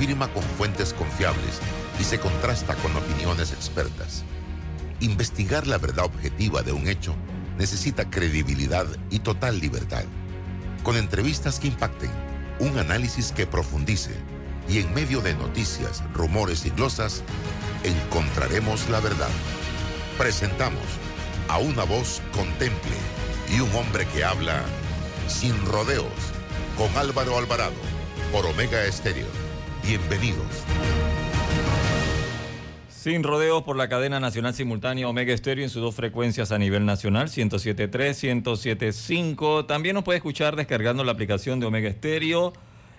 confirma con fuentes confiables y se contrasta con opiniones expertas. Investigar la verdad objetiva de un hecho necesita credibilidad y total libertad. Con entrevistas que impacten, un análisis que profundice y en medio de noticias, rumores y glosas, encontraremos la verdad. Presentamos a una voz contemple y un hombre que habla sin rodeos con Álvaro Alvarado por Omega Estéreo. Bienvenidos. Sin rodeos por la cadena nacional simultánea Omega Estéreo en sus dos frecuencias a nivel nacional, 107.3, 107.5. También nos puede escuchar descargando la aplicación de Omega Estéreo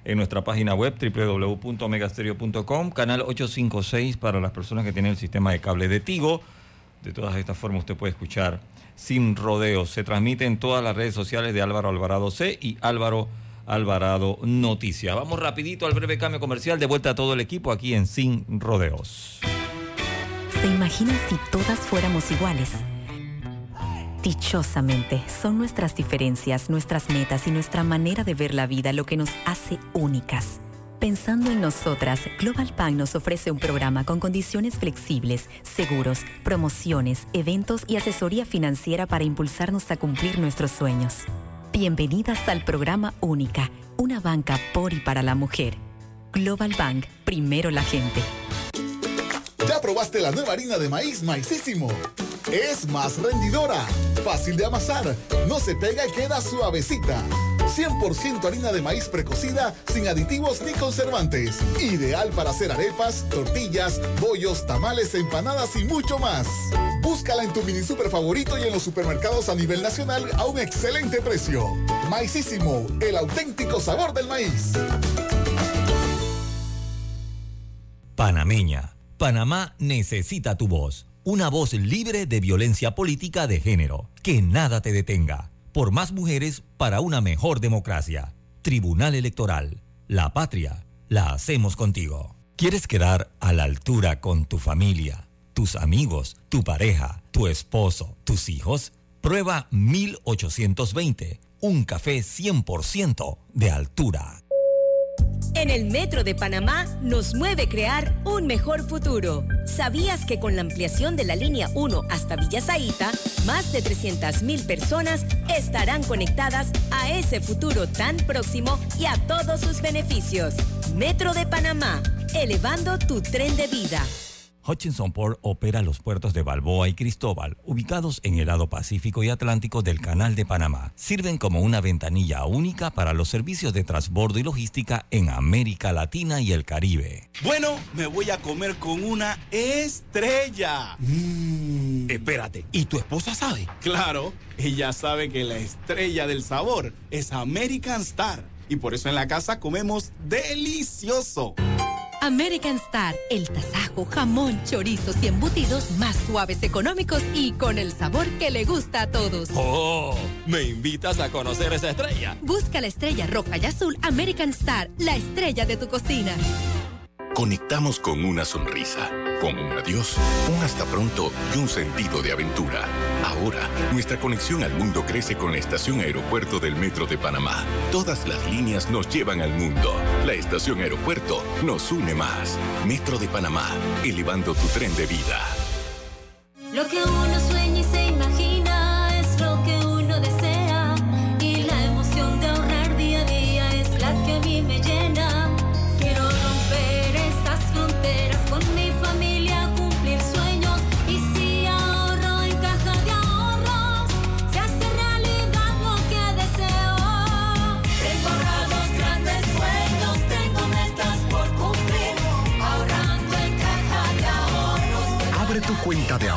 en nuestra página web www.omegastereo.com, canal 856 para las personas que tienen el sistema de cable de Tigo. De todas estas formas usted puede escuchar Sin Rodeos. Se transmite en todas las redes sociales de Álvaro Alvarado C y Álvaro Alvarado Noticias. Vamos rapidito al breve cambio comercial. De vuelta a todo el equipo aquí en Sin Rodeos. ¿Se imaginan si todas fuéramos iguales? Dichosamente, son nuestras diferencias, nuestras metas y nuestra manera de ver la vida lo que nos hace únicas. Pensando en nosotras, Global Bank nos ofrece un programa con condiciones flexibles, seguros, promociones, eventos y asesoría financiera para impulsarnos a cumplir nuestros sueños. Bienvenidas al programa Única, una banca por y para la mujer. Global Bank, primero la gente. ¿Ya probaste la nueva harina de maíz maicísimo? Es más rendidora, fácil de amasar, no se pega y queda suavecita. 100% harina de maíz precocida, sin aditivos ni conservantes. Ideal para hacer arepas, tortillas, bollos, tamales, empanadas y mucho más. Búscala en tu mini super favorito y en los supermercados a nivel nacional a un excelente precio. Maicísimo, el auténtico sabor del maíz. Panameña. Panamá necesita tu voz. Una voz libre de violencia política de género. Que nada te detenga. Por más mujeres para una mejor democracia. Tribunal Electoral. La patria. La hacemos contigo. ¿Quieres quedar a la altura con tu familia, tus amigos, tu pareja, tu esposo, tus hijos? Prueba 1820. Un café 100% de altura. En el Metro de Panamá nos mueve crear un mejor futuro. ¿Sabías que con la ampliación de la línea 1 hasta Villa Zaita, más de 300.000 personas estarán conectadas a ese futuro tan próximo y a todos sus beneficios? Metro de Panamá, elevando tu tren de vida. Hutchinson Port opera los puertos de Balboa y Cristóbal, ubicados en el lado Pacífico y Atlántico del Canal de Panamá. Sirven como una ventanilla única para los servicios de transbordo y logística en América Latina y el Caribe. Bueno, me voy a comer con una estrella. Mm. Espérate, ¿y tu esposa sabe? Claro, ella sabe que la estrella del sabor es American Star. Y por eso en la casa comemos delicioso. American Star, el tasajo, jamón, chorizos y embutidos más suaves, económicos y con el sabor que le gusta a todos. ¡Oh! ¿Me invitas a conocer esa estrella? Busca la estrella roja y azul American Star, la estrella de tu cocina. Conectamos con una sonrisa, con un adiós, un hasta pronto y un sentido de aventura. Ahora, nuestra conexión al mundo crece con la estación aeropuerto del Metro de Panamá. Todas las líneas nos llevan al mundo. La estación aeropuerto nos une más. Metro de Panamá, elevando tu tren de vida. Lo que uno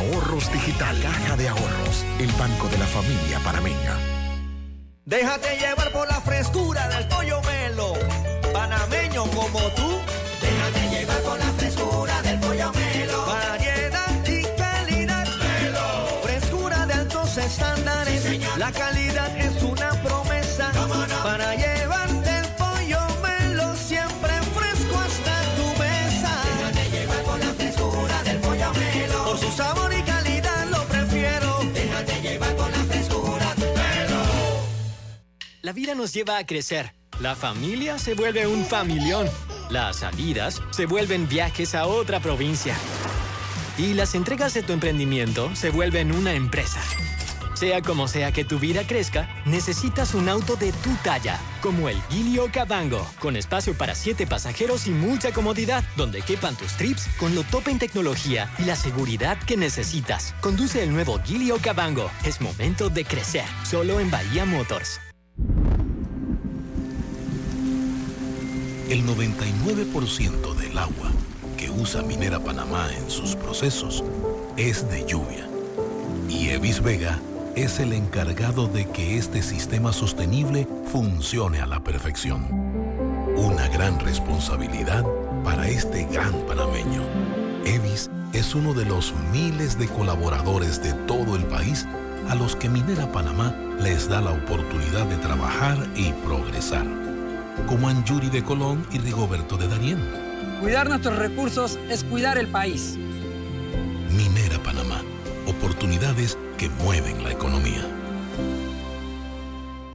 ahorros digital. Caja de Ahorros, el banco de la familia panameña. Déjate llevar por la frescura del pollo melo. Panameño como tú. Déjate llevar por la frescura del pollo melo. Variedad y calidad. Melo. Frescura de altos estándares. la calidad es una promesa. Para llevarte La vida nos lleva a crecer. La familia se vuelve un familión. Las salidas se vuelven viajes a otra provincia. Y las entregas de tu emprendimiento se vuelven una empresa. Sea como sea que tu vida crezca, necesitas un auto de tu talla, como el Gilio Cabango, con espacio para siete pasajeros y mucha comodidad, donde quepan tus trips con lo top en tecnología y la seguridad que necesitas. Conduce el nuevo Gilio Cabango. Es momento de crecer, solo en Bahía Motors. El 99% del agua que usa Minera Panamá en sus procesos es de lluvia. Y Evis Vega es el encargado de que este sistema sostenible funcione a la perfección. Una gran responsabilidad para este gran panameño. Evis es uno de los miles de colaboradores de todo el país a los que Minera Panamá les da la oportunidad de trabajar y progresar. Como Anjuri de Colón y Rigoberto de Darién. Cuidar nuestros recursos es cuidar el país. Minera Panamá. Oportunidades que mueven la economía.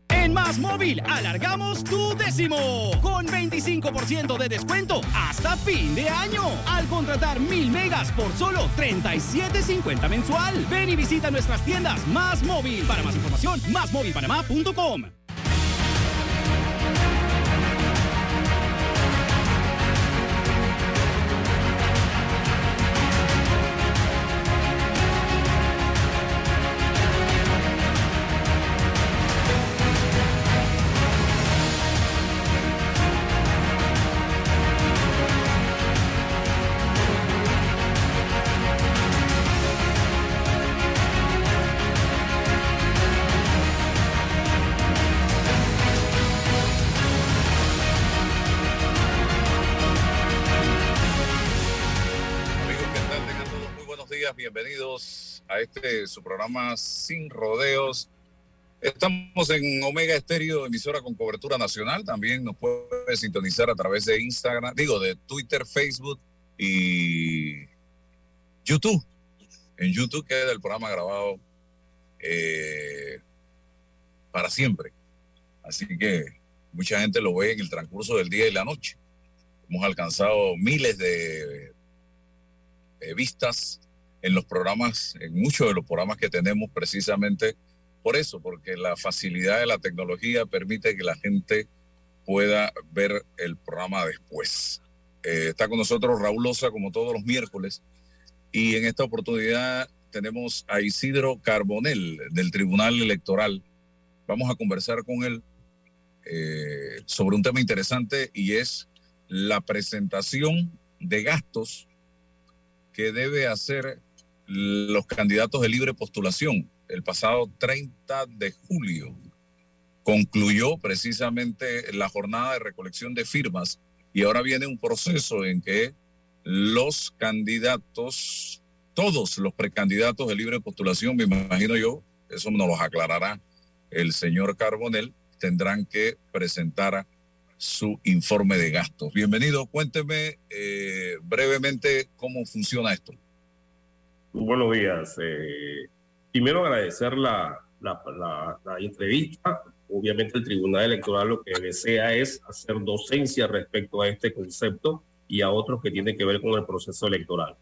En Más Móvil alargamos tu décimo con 25% de descuento hasta fin de año al contratar mil megas por solo 37.50 mensual. Ven y visita nuestras tiendas Más Móvil. Para más información, másmóvilpanamá.com. a este su programa Sin Rodeos. Estamos en Omega Estéreo, emisora con cobertura nacional. También nos puede sintonizar a través de Instagram, digo, de Twitter, Facebook y YouTube. En YouTube queda el programa grabado eh, para siempre. Así que mucha gente lo ve en el transcurso del día y la noche. Hemos alcanzado miles de eh, vistas en los programas, en muchos de los programas que tenemos precisamente por eso, porque la facilidad de la tecnología permite que la gente pueda ver el programa después. Eh, está con nosotros Raúl Loza como todos los miércoles y en esta oportunidad tenemos a Isidro Carbonel del Tribunal Electoral. Vamos a conversar con él eh, sobre un tema interesante y es la presentación de gastos que debe hacer los candidatos de libre postulación. El pasado 30 de julio concluyó precisamente la jornada de recolección de firmas y ahora viene un proceso en que los candidatos, todos los precandidatos de libre postulación, me imagino yo, eso nos lo aclarará el señor Carbonel, tendrán que presentar su informe de gastos. Bienvenido, cuénteme eh, brevemente cómo funciona esto. Buenos días. Eh, primero agradecer la, la, la- la entrevista. Obviamente el Tribunal Electoral lo que desea es hacer docencia respecto a este concepto y a otros que tienen que ver con el proceso electoral.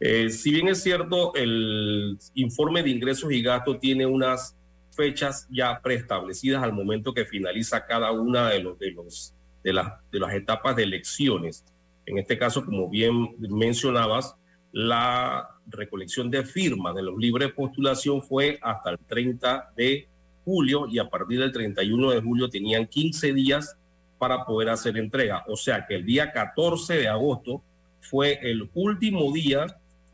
Eh, si bien es cierto, el informe de ingresos y gastos tiene unas fechas ya preestablecidas al momento que finaliza cada una de, los, de, los, de, las, de las etapas de elecciones. En este caso, como bien mencionabas, la recolección de firmas de los libres de postulación fue hasta el 30 de julio y a partir del 31 de julio tenían 15 días para poder hacer entrega. O sea que el día 14 de agosto fue el último día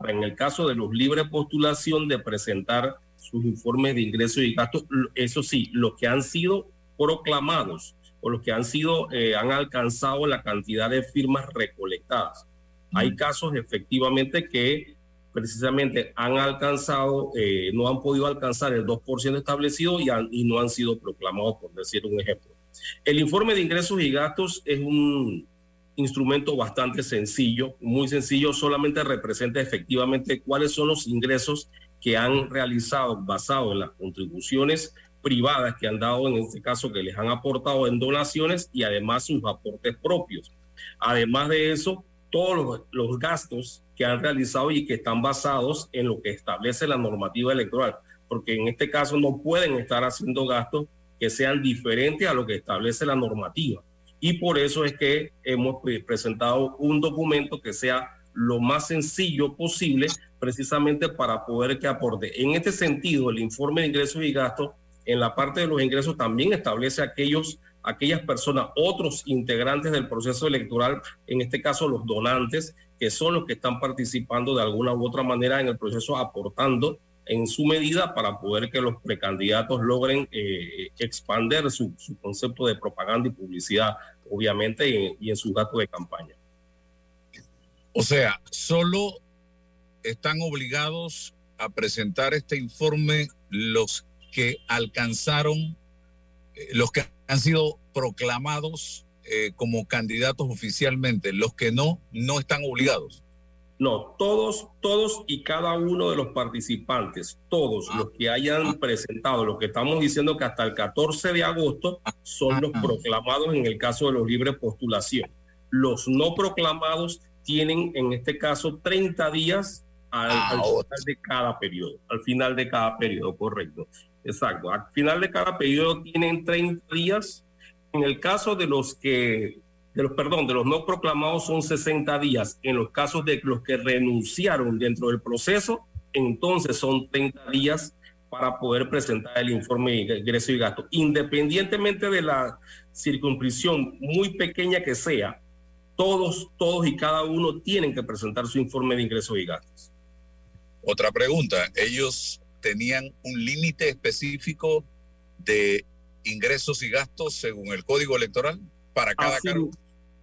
en el caso de los libres de postulación de presentar sus informes de ingresos y gastos, eso sí, los que han sido proclamados o los que han sido, eh, han alcanzado la cantidad de firmas recolectadas. Hay casos efectivamente que precisamente han alcanzado, eh, no han podido alcanzar el 2% establecido y, han- y no han sido proclamados, por decir un ejemplo. El informe de ingresos y gastos es un instrumento bastante sencillo, muy sencillo, solamente representa efectivamente cuáles son los ingresos que han realizado basado en las contribuciones privadas que han dado, en este caso que les han aportado en donaciones y además sus aportes propios. Además de eso, todos los, gastos que han realizado y que están basados en lo que establece la normativa electoral, porque en este caso no pueden estar haciendo gastos que sean diferentes a lo que establece la normativa. Y por eso es que hemos pre- presentado un documento que sea lo más sencillo posible, precisamente para poder que aporte. En este sentido, el informe de ingresos y gastos, en la parte de los ingresos, también establece aquellos, aquellas personas, otros integrantes del proceso electoral, en este caso los donantes, que son los que están participando de alguna u otra manera en el proceso, aportando en su medida para poder que los precandidatos logren eh, expander su, concepto de propaganda y publicidad, obviamente, y y en sus datos de campaña. O sea, solo están obligados a presentar este informe los que alcanzaron, eh, los que han sido proclamados eh, como candidatos oficialmente. Los que no, no están obligados. No, todos, todos y cada uno de los participantes, todos los que hayan presentado, lo que estamos diciendo que hasta el 14 de agosto son los proclamados en el caso de los libres postulación. Los no proclamados tienen en este caso 30 días al, al final de cada periodo, al final de cada periodo, correcto. Exacto, al final de cada periodo tienen 30 días. En el caso de los que de los, perdón, de los no proclamados son 60 días. En los casos de los que renunciaron dentro del proceso, entonces son 30 días para poder presentar el informe de ingreso y gasto. Independientemente de la circunscripción muy pequeña que sea, todos, todos y cada uno tienen que presentar su informe de ingresos y gastos. Otra pregunta, ellos tenían un límite específico de ingresos y gastos según el código electoral para cada Así, cargo.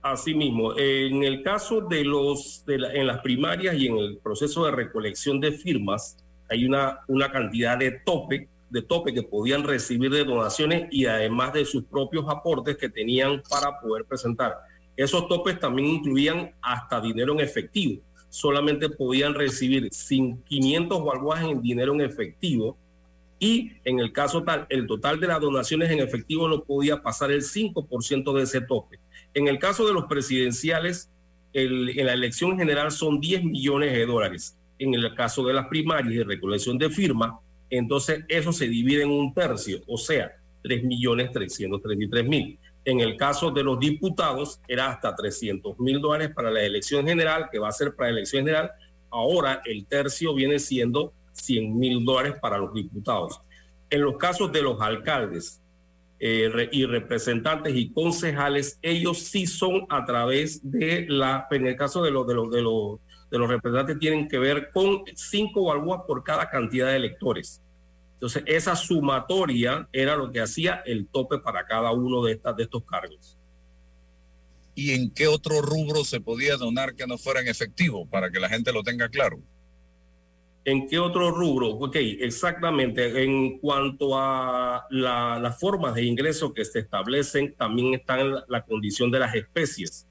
así mismo, en el caso de los, de la- en las primarias y en el proceso de recolección de firmas, hay una, una cantidad de tope, de tope que podían recibir de donaciones y además de sus propios aportes que tenían para poder presentar. Esos topes también incluían hasta dinero en efectivo. Solamente podían recibir sin 500 balboas en dinero en efectivo y en el caso tal, el total de las donaciones en efectivo no podía pasar el 5% de ese tope. En el caso de los presidenciales, el- en la elección general son 10 millones de dólares. En el caso de las primarias y recolección de firmas, entonces eso se divide en un tercio, o sea, 3 millones 333 mil. En el caso de los diputados, era hasta 300 mil dólares para la elección general, que va a ser para la elección general. Ahora el tercio viene siendo 100 mil dólares para los diputados. En los casos de los alcaldes eh, y representantes y concejales, ellos sí son a través de la, en el caso de los, de los, de los, de los representantes, tienen que ver con cinco balboas por cada cantidad de electores. Entonces, esa sumatoria era lo que hacía el tope para cada uno de, estas, de estos cargos. ¿Y en qué otro rubro se podía donar que no fuera en efectivo para que la gente lo tenga claro? ¿En qué otro rubro? Ok, exactamente. En cuanto a la- las formas de ingreso que se establecen, también está en la, la condición de las especies.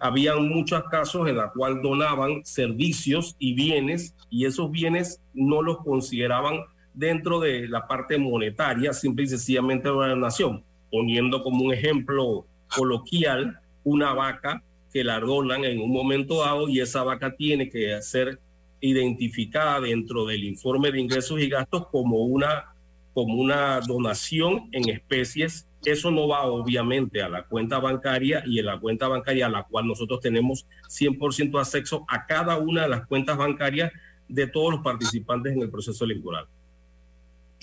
Habían muchos casos en los cuales donaban servicios y bienes y esos bienes no los consideraban dentro de la parte monetaria, simple y sencillamente de una donación. Poniendo como un ejemplo coloquial, una vaca que la donan en un momento dado y esa vaca tiene que ser identificada dentro del informe de ingresos y gastos como una, como una donación en especies. Eso no va obviamente a la cuenta bancaria y en la cuenta bancaria a la cual nosotros tenemos 100% acceso a cada una de las cuentas bancarias de todos los participantes en el proceso electoral.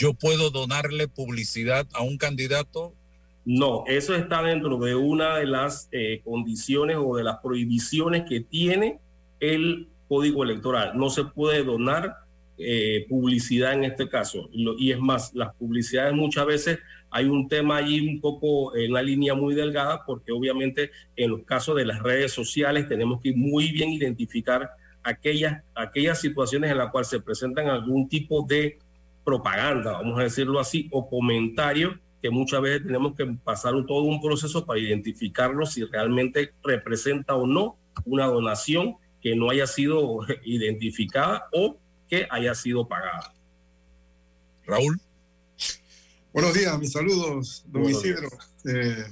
¿Yo puedo donarle publicidad a un candidato? No, eso está dentro de una de las eh, condiciones o de las prohibiciones que tiene el código electoral. No se puede donar eh, publicidad en este caso. Y es más, las publicidades muchas veces hay un tema allí un poco en la línea muy delgada porque obviamente en los casos de las redes sociales tenemos que muy bien identificar aquellas, aquellas situaciones en las cuales se presentan algún tipo de propaganda, vamos a decirlo así, o comentario que muchas veces tenemos que pasar todo un proceso para identificarlo si realmente representa o no una donación que no haya sido identificada o que haya sido pagada. Raúl. Buenos días, mis saludos, don Buenos Isidro. Eh,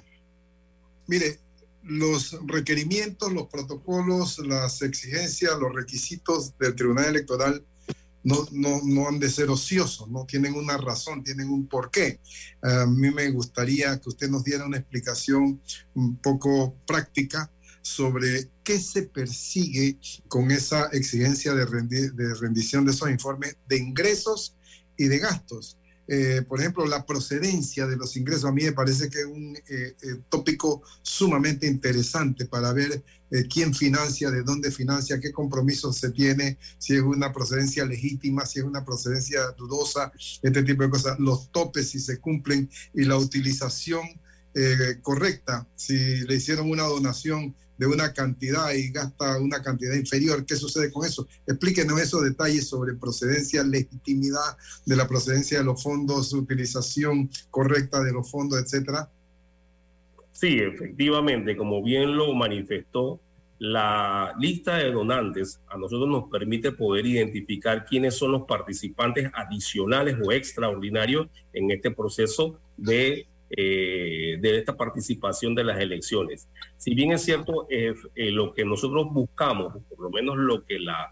mire, los requerimientos, los protocolos, las exigencias, los requisitos del Tribunal Electoral no, no, no han de ser ociosos, no tienen una razón, tienen un porqué. A mí me gustaría que usted nos diera una explicación un poco práctica sobre qué se persigue con esa exigencia de, rendi- de rendición de esos informes de ingresos y de gastos. Eh, por ejemplo, la procedencia de los ingresos a mí me parece que es un eh, eh, tópico sumamente interesante para ver quién financia, de dónde financia, qué compromisos se tiene, si es una procedencia legítima, si es una procedencia dudosa, este tipo de cosas, los topes si se cumplen y la utilización correcta. Si le hicieron una donación de una cantidad y gasta una cantidad inferior, ¿qué sucede con eso? Explíquenos esos detalles sobre procedencia, legitimidad de la procedencia de los fondos, utilización correcta de los fondos, etcétera. Sí, efectivamente, como bien lo manifestó, la lista de donantes a nosotros nos permite poder identificar quiénes son los participantes adicionales o extraordinarios en este proceso de, eh, de esta participación de las elecciones. Si bien es cierto, eh, eh, lo que nosotros buscamos, por lo menos lo que la,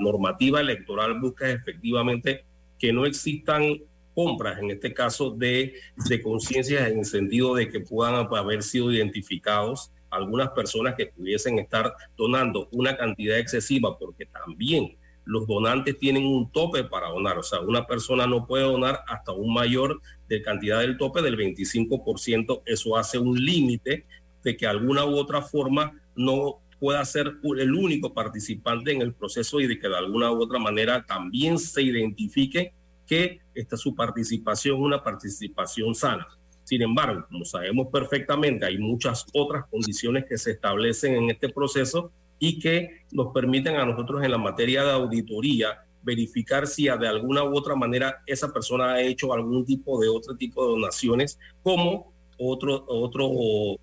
normativa electoral busca es efectivamente que no existan compras, en este caso de, de conciencia en el sentido de que puedan haber sido identificados algunas personas que pudiesen estar donando una cantidad excesiva, porque también los donantes tienen un tope para donar, o sea, una persona no puede donar hasta un mayor de cantidad del tope del 25%, eso hace un límite de que alguna u otra forma no pueda ser el único participante en el proceso y de que de alguna u otra manera también se identifique que esta su participación una participación sana. Sin embargo, como sabemos perfectamente, hay muchas otras condiciones que se establecen en este proceso y que nos permiten a nosotros en la materia de auditoría verificar si de alguna u otra manera esa persona ha hecho algún tipo de otro tipo de donaciones como otro, otro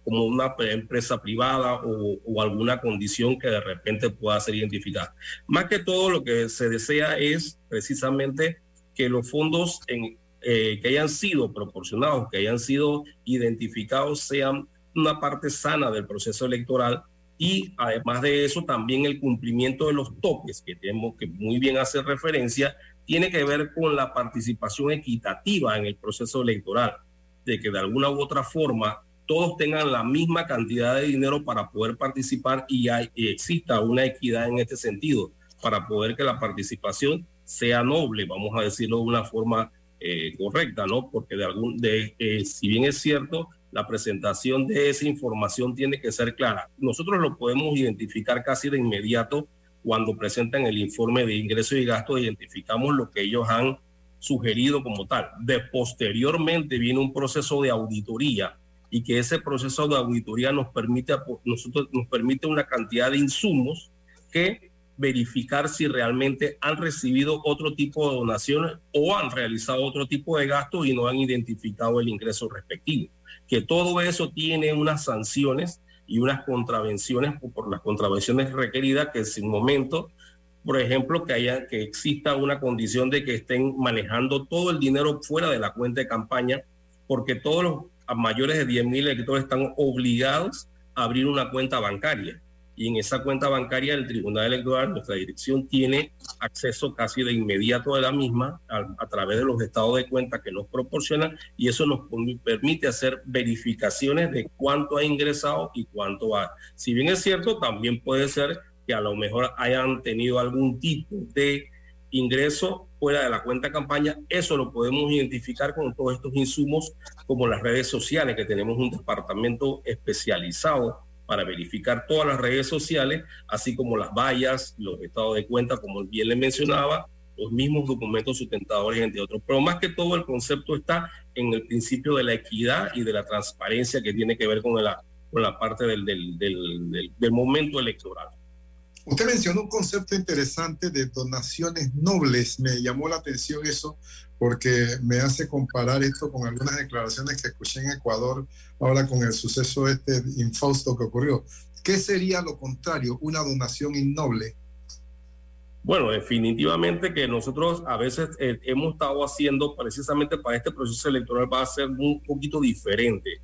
como una empresa privada o, o alguna condición que de repente pueda ser identificada. Más que todo lo que se desea es precisamente que los fondos eh, que hayan sido proporcionados, que hayan sido identificados, sean una parte sana del proceso electoral y además de eso también el cumplimiento de los topes que tenemos que muy bien hacer referencia tiene que ver con la participación equitativa en el proceso electoral, de que de alguna u otra forma todos tengan la misma cantidad de dinero para poder participar y, hay, y exista una equidad en este sentido, para poder que la participación sea noble, vamos a decirlo de una forma eh, correcta, ¿no? Porque de algún, de, eh, si bien es cierto, la presentación de esa información tiene que ser clara. Nosotros lo podemos identificar casi de inmediato cuando presentan el informe de ingresos y gastos, identificamos lo que ellos han sugerido como tal. De posteriormente viene un proceso de auditoría y que ese proceso de auditoría nos permite, nosotros, nos permite una cantidad de insumos que verificar si realmente han recibido otro tipo de donaciones o han realizado otro tipo de gastos y no han identificado el ingreso respectivo. Que todo eso tiene unas sanciones y unas contravenciones por las contravenciones requeridas que sin momento, por ejemplo, que haya que exista una condición de que estén manejando todo el dinero fuera de la cuenta de campaña, porque todos los mayores de 10 mil electores están obligados a abrir una cuenta bancaria y en esa cuenta bancaria del Tribunal Electoral, nuestra dirección tiene acceso casi de inmediato a la misma a, a, través de los estados de cuenta que nos proporcionan y eso nos permite hacer verificaciones de cuánto ha ingresado y cuánto ha. Si bien es cierto, también puede ser que a lo mejor hayan tenido algún tipo de ingreso fuera de la cuenta campaña, eso lo podemos identificar con todos estos insumos como las redes sociales, que tenemos un departamento especializado para verificar todas las redes sociales, así como las vallas, los estados de cuenta, como bien le mencionaba, los mismos documentos sustentadores, entre otros. Pero más que todo el concepto está en el principio de la equidad y de la transparencia que tiene que ver con la, con la parte del, del, del, del, momento electoral. Usted mencionó un concepto interesante de donaciones nobles. Me llamó la atención eso porque me hace comparar esto con algunas declaraciones que escuché en Ecuador ahora con el suceso este infausto que ocurrió. ¿Qué sería lo contrario, una donación innoble? Bueno, definitivamente que nosotros a veces eh, hemos estado haciendo precisamente para este proceso electoral va a ser un poquito diferente,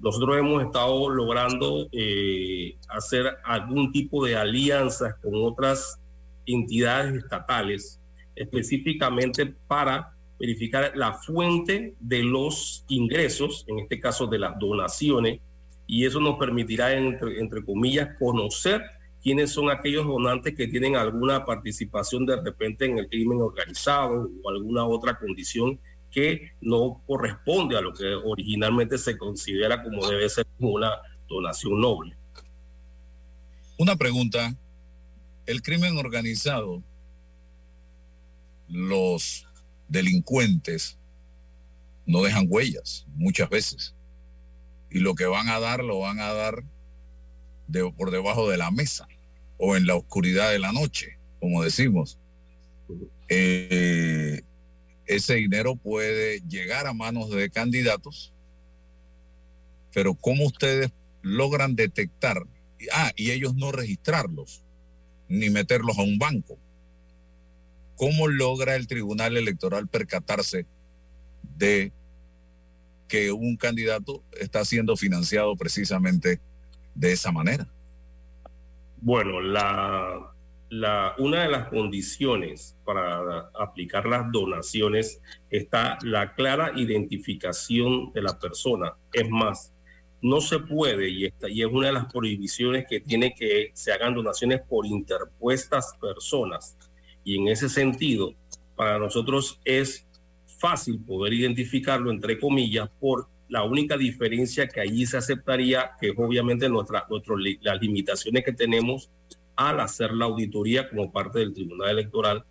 nosotros hemos estado logrando eh, hacer algún tipo de alianzas con otras entidades estatales, específicamente para verificar la fuente de los ingresos, en este caso de las donaciones, y eso nos permitirá, entre, entre comillas, conocer quiénes son aquellos donantes que tienen alguna participación de repente en el crimen organizado o alguna otra condición que no corresponde a lo que originalmente se considera como debe ser una donación noble. Una pregunta. El crimen organizado, los delincuentes no dejan huellas muchas veces. Y lo que van a dar, lo van a dar por debajo de la mesa o en la oscuridad de la noche, como decimos. Eh, ese dinero puede llegar a manos de candidatos, pero ¿cómo ustedes logran detectar? Ah, y ellos no registrarlos, ni meterlos a un banco. ¿Cómo logra el Tribunal Electoral percatarse de que un candidato está siendo financiado precisamente de esa manera? Bueno, una de las condiciones para aplicar las donaciones está la clara identificación de la persona. Es más, no se puede, y, y es una de las prohibiciones que tiene que se hagan donaciones por interpuestas personas. Y en ese sentido, para nosotros es fácil poder identificarlo, entre comillas, por la única diferencia que allí se aceptaría, que es obviamente nuestra, nuestro, las limitaciones que tenemos al hacer la auditoría como parte del Tribunal Electoral,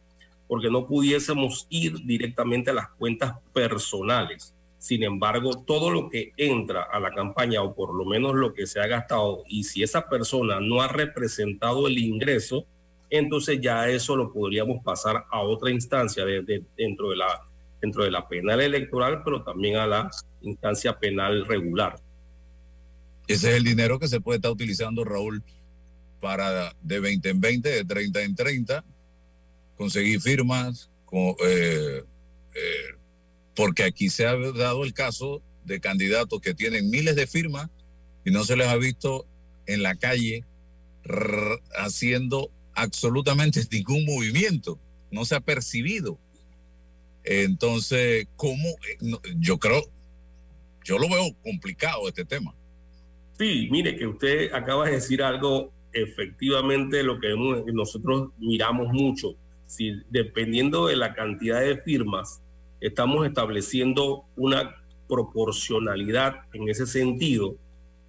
porque no pudiésemos ir directamente a las cuentas personales. Sin embargo, todo lo que entra a la campaña, o por lo menos lo que se ha gastado, y si esa persona no ha representado el ingreso, entonces ya eso lo podríamos pasar a otra instancia de, de, dentro de la dentro de la penal electoral, pero también a la instancia penal regular. Ese es el dinero que se puede estar utilizando, Raúl, para de 20 en 20, de 30 en 30, conseguir firmas, eh, eh, porque aquí se ha dado el caso de candidatos que tienen miles de firmas y no se les ha visto en la calle haciendo absolutamente ningún movimiento, no se ha percibido. Entonces, ¿cómo? Yo creo, yo lo veo complicado este tema. Sí, mire que usted acaba de decir algo, efectivamente lo que nosotros miramos mucho. Si dependiendo de la cantidad de firmas, estamos estableciendo una proporcionalidad en ese sentido,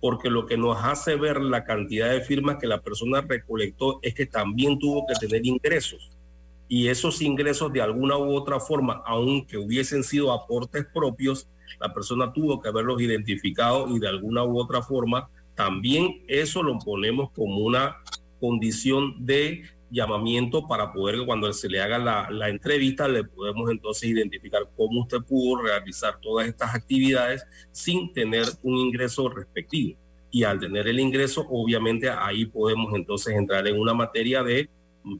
porque lo que nos hace ver la cantidad de firmas que la persona recolectó es que también tuvo que tener ingresos. Y esos ingresos de alguna u otra forma, aunque hubiesen sido aportes propios, la persona tuvo que haberlos identificado y de alguna u otra forma también eso lo ponemos como una condición de llamamiento para poder cuando se le haga la, la, entrevista le podemos entonces identificar cómo usted pudo realizar todas estas actividades sin tener un ingreso respectivo. Y al tener el ingreso, obviamente ahí podemos entonces entrar en una materia de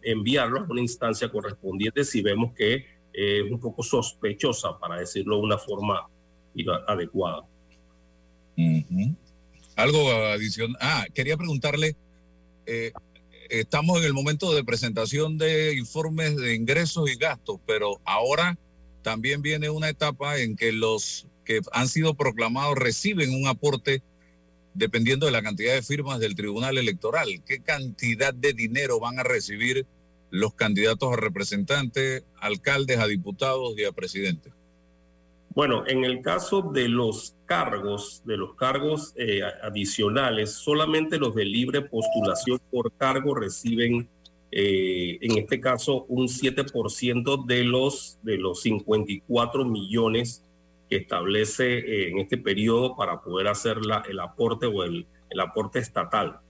enviarlo a una instancia correspondiente si vemos que es un poco sospechosa, para decirlo de una forma adecuada. Algo adicional. Ah, quería preguntarle, eh, estamos en el momento de presentación de informes de ingresos y gastos, pero ahora también viene una etapa en que los que han sido proclamados reciben un aporte dependiendo de la cantidad de firmas del Tribunal Electoral. ¿Qué cantidad de dinero van a recibir los candidatos a representantes, alcaldes, a diputados y a presidentes? Bueno, en el caso de los cargos, de los cargos eh, adicionales, solamente los de libre postulación por cargo reciben, eh, en este caso, un 7% de los, de los 54 millones que establece eh, en este periodo para poder hacer la, el aporte o el, el aporte estatal.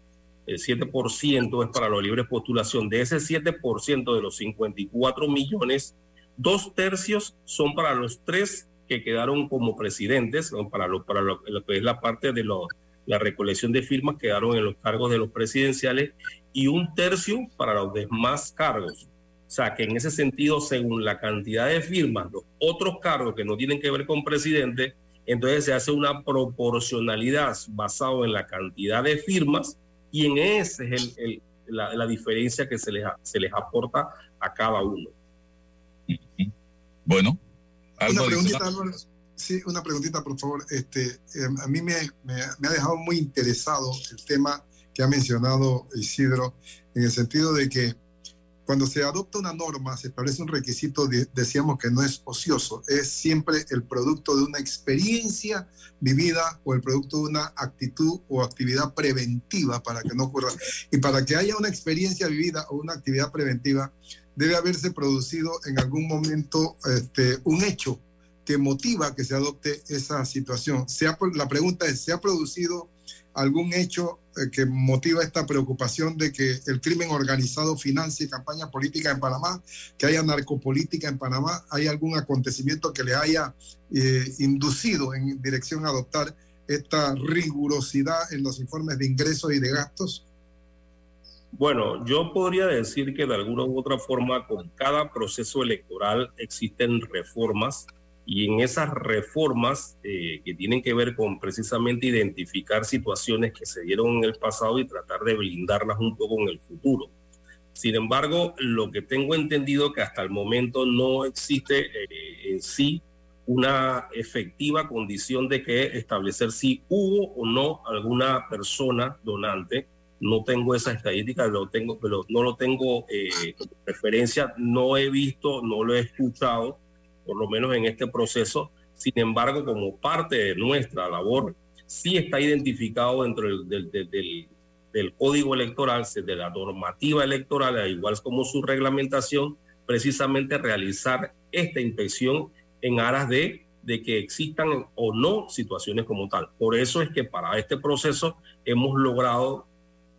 El 7% es para la libre postulación. De ese 7% de los 54 millones, dos tercios son para los tres que quedaron como presidentes, para lo, para lo, que es la parte de lo, la recolección de firmas, quedaron en los cargos de los presidenciales, y un tercio para los demás cargos. O sea, que en ese sentido, según la cantidad de firmas, los otros cargos que no tienen que ver con presidente, Entonces se hace una proporcionalidad basado en la cantidad de firmas y en ese es el, el, la, la, diferencia que se les, se les aporta a cada uno. Bueno. Una preguntita, Álvaro. Sí, una preguntita, por favor. Este, eh, a mí me, me, me, ha dejado muy interesado el tema que ha mencionado Isidro, en el sentido de que cuando se adopta una norma, se establece un requisito, de, decíamos que no es ocioso, es siempre el producto de una experiencia vivida o el producto de una actitud o actividad preventiva para que no ocurra. Y para que haya una experiencia vivida o una actividad preventiva, debe haberse producido en algún momento este, un hecho que motiva que se adopte esa situación. Se la pregunta es, ¿se ha producido algún hecho eh, que motiva esta preocupación de que el crimen organizado financie campaña política en Panamá, que haya narcopolítica en Panamá, hay algún acontecimiento que le haya eh, inducido en dirección a adoptar esta rigurosidad en los informes de ingresos y de gastos? Bueno, yo podría decir que de alguna u otra forma con cada proceso electoral existen reformas y en esas reformas eh, que tienen que ver con precisamente identificar situaciones que se dieron en el pasado y tratar de blindarlas un poco en el futuro. Sin embargo, lo que tengo entendido que hasta el momento no existe eh, en sí una efectiva condición de que establecer si hubo o no alguna persona donante. No tengo esa estadística, lo tengo, pero no lo tengo eh, referencia, no he visto, no lo he escuchado por lo menos en este proceso. Sin embargo, como parte de nuestra labor, sí está identificado dentro del, del, del, código electoral, de la normativa electoral, al igual como su reglamentación, precisamente realizar esta inspección en aras de, de que existan o no situaciones como tal. Por eso es que para este proceso hemos logrado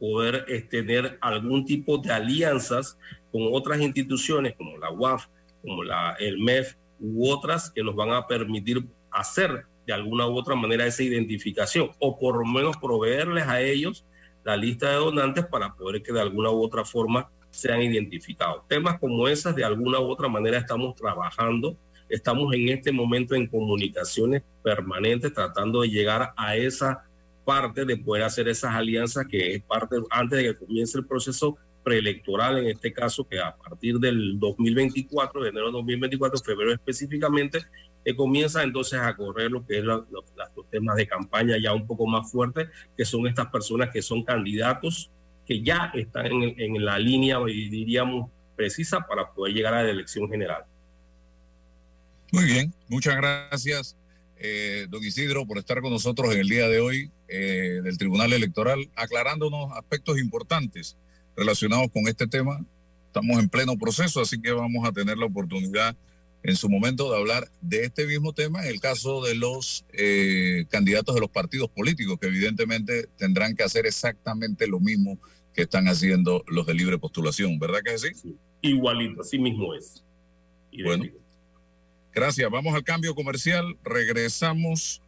poder tener algún tipo de alianzas con otras instituciones como la UAF, como la, el MEF, u otras que nos van a permitir hacer de alguna u otra manera esa identificación o por lo menos proveerles a ellos la lista de donantes para poder que de alguna u otra forma sean identificados. Temas como esas de alguna u otra manera estamos trabajando, estamos en este momento en comunicaciones permanentes tratando de llegar a esa parte de poder hacer esas alianzas que es parte antes de que comience el proceso preelectoral, en este caso, que a partir del 2024, de enero de 2024, febrero específicamente, eh, comienza entonces a correr lo que es lo, los temas de campaña ya un poco más fuertes, que son estas personas que son candidatos que ya están en, en la línea, diríamos, precisa para poder llegar a la elección general. Muy bien, muchas gracias, eh, don Isidro, por estar con nosotros en el día de hoy eh, del Tribunal Electoral, aclarándonos aspectos importantes relacionados con este tema. Estamos en pleno proceso, así que vamos a tener la oportunidad en su momento de hablar de este mismo tema, en el caso de los eh, candidatos de los partidos políticos, que evidentemente tendrán que hacer exactamente lo mismo que están haciendo los de libre postulación, ¿verdad que es así? Sí, igualito, así mismo es. Bueno, gracias. Vamos al cambio comercial, regresamos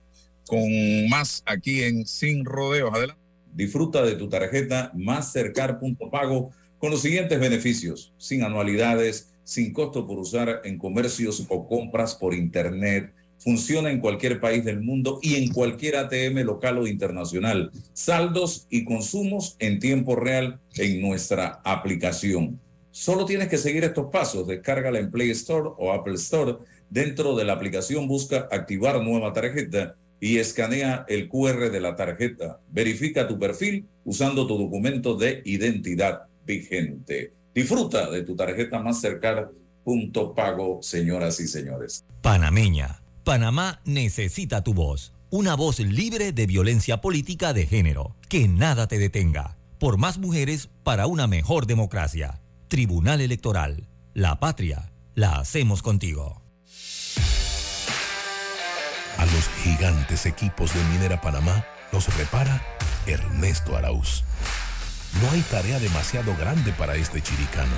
con más aquí en Sin Rodeos. Adelante. Disfruta de tu tarjeta Mastercard.pago con los siguientes beneficios, sin anualidades, sin costo por usar en comercios o compras por Internet. Funciona en cualquier país del mundo y en cualquier ATM local o internacional. Saldos y consumos en tiempo real en nuestra aplicación. Solo tienes que seguir estos pasos. Descárgala en Play Store o Apple Store. Dentro de la aplicación busca activar nueva tarjeta y escanea el QR de la tarjeta. Verifica tu perfil usando tu documento de identidad vigente. Disfruta de tu tarjeta Mastercard punto pago, señoras y señores. Panameña. Panamá necesita tu voz. Una voz libre de violencia política de género. Que nada te detenga. Por más mujeres para una mejor democracia. Tribunal Electoral. La patria. La hacemos contigo. A los gigantes equipos de Minera Panamá los repara Ernesto Arauz. No hay tarea demasiado grande para este chiricano.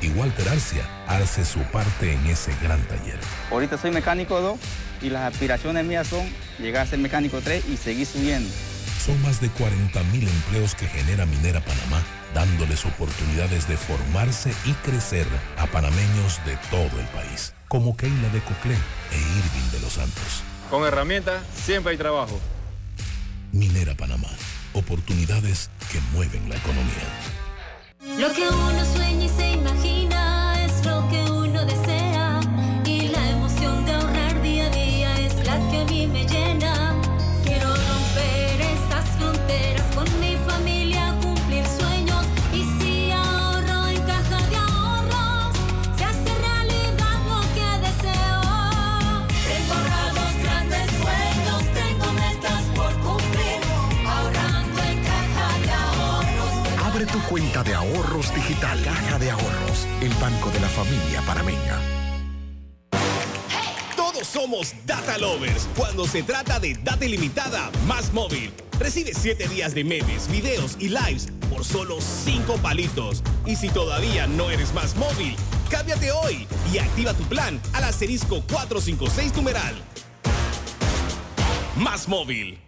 Y Walter Arcia hace su parte en ese gran taller. Ahorita soy mecánico 2 y las aspiraciones mías son llegar a ser mecánico 3 y seguir subiendo. Son más de 40 mil empleos que genera Minera Panamá, dándoles oportunidades de formarse y crecer a panameños de todo el país, como Keila de Coclé e Irving de los Santos Con herramientas siempre hay trabajo. Minera Panamá. Oportunidades que mueven la economía. Lo que uno cuenta de ahorros digital. Caja de Ahorros, el banco de la familia panameña. Todos somos data lovers cuando se trata de data ilimitada más móvil. Recibe 7 días de memes, videos y lives por solo 5 palitos. Y si todavía no eres más móvil, cámbiate hoy y activa tu plan al asterisco 456 numeral. Más móvil.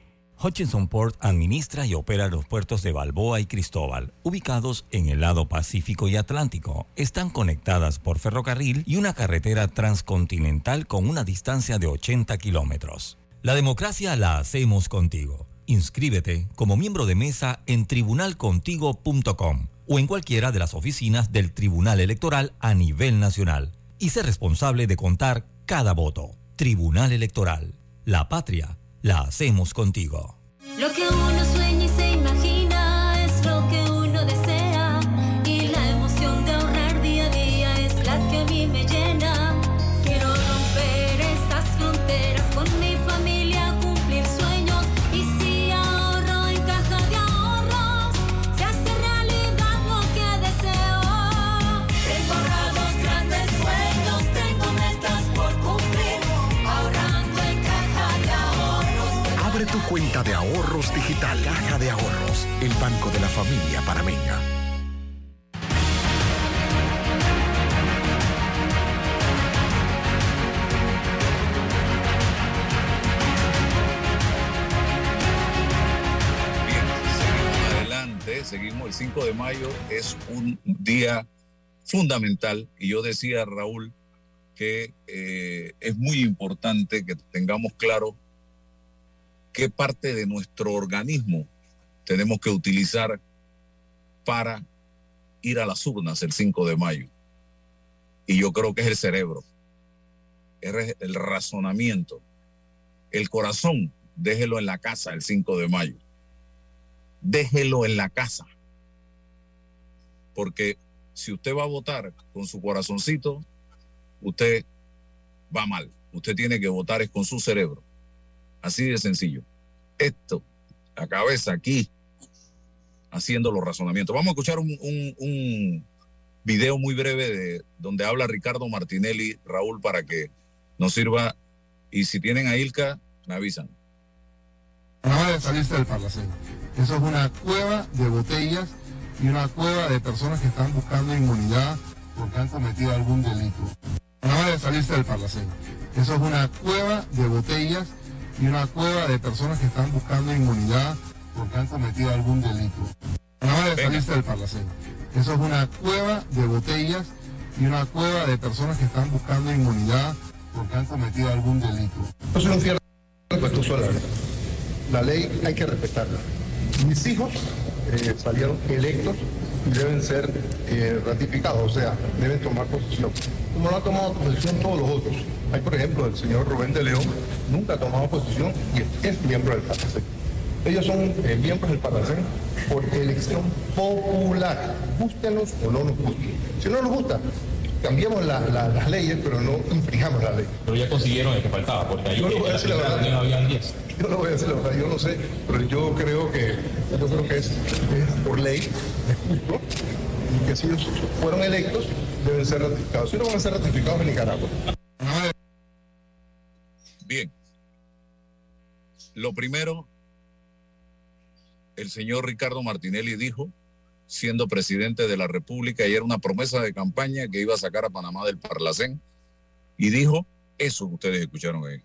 Hutchinson Port administra y opera los puertos de Balboa y Cristóbal, ubicados en el lado Pacífico y Atlántico. Están conectadas por ferrocarril y una carretera transcontinental con una distancia de 80 kilómetros. La democracia la hacemos contigo. Inscríbete como miembro de mesa en tribunalcontigo.com o en cualquiera de las oficinas del Tribunal Electoral a nivel nacional y sé responsable de contar cada voto. Tribunal Electoral. La patria la hacemos contigo. Cuenta de ahorros digital. Caja de Ahorros, el banco de la familia panameña. Seguimos adelante, seguimos. El 5 de mayo es un día fundamental y yo decía, Raúl, que eh, es muy importante que tengamos claro qué parte de nuestro organismo tenemos que utilizar para ir a las urnas el 5 de mayo. Y yo creo que es el cerebro, es el razonamiento, el corazón, déjelo en la casa el 5 de mayo. Déjelo en la casa. Porque si usted va a votar con su corazoncito, usted va mal. Usted tiene que votar es con su cerebro. Así de sencillo. Esto, la cabeza aquí, haciendo los razonamientos. Vamos a escuchar un, video muy breve de donde habla Ricardo Martinelli, Raúl, para que nos sirva. Y si tienen a Ilka, me avisan. Acaba de salirse del Parlacén. Eso es una cueva de botellas y una cueva de personas que están buscando inmunidad porque han cometido algún delito. Acaba de salirse del Parlacén. Eso es una cueva de botellas y una cueva de personas que están buscando inmunidad porque han cometido algún delito. Acaba de salirse del Parlacén. Eso es una cueva de botellas y una cueva de personas que están buscando inmunidad porque han cometido algún delito. Yo soy un de la ley. La ley hay que respetarla. Mis hijos eh, salieron electos deben ser eh, ratificados, o sea, deben tomar posición. Como no han tomado posición todos los otros. Hay, por ejemplo, el señor Rubén de León, nunca ha tomado posición y es miembro del Parlacén. Ellos son eh, miembros del Parlacén por elección popular, gústenlos o no nos gusten. Si no nos gusta, la- la- las leyes, pero no infringamos la ley. Pero ya consiguieron el que faltaba, porque ahí Yo le voy a decir la verdad. reunión habían 10. Yo no voy a decir la verdad, yo no sé, pero yo creo que, yo creo que es, es por ley, y que si ellos fueron electos, deben ser ratificados. Si no van a ser ratificados en Nicaragua. Bien. Lo primero, el señor Ricardo Martinelli dijo, siendo presidente de la República, y era una promesa de campaña que iba a sacar a Panamá del Parlacén, y dijo eso que ustedes escucharon ahí,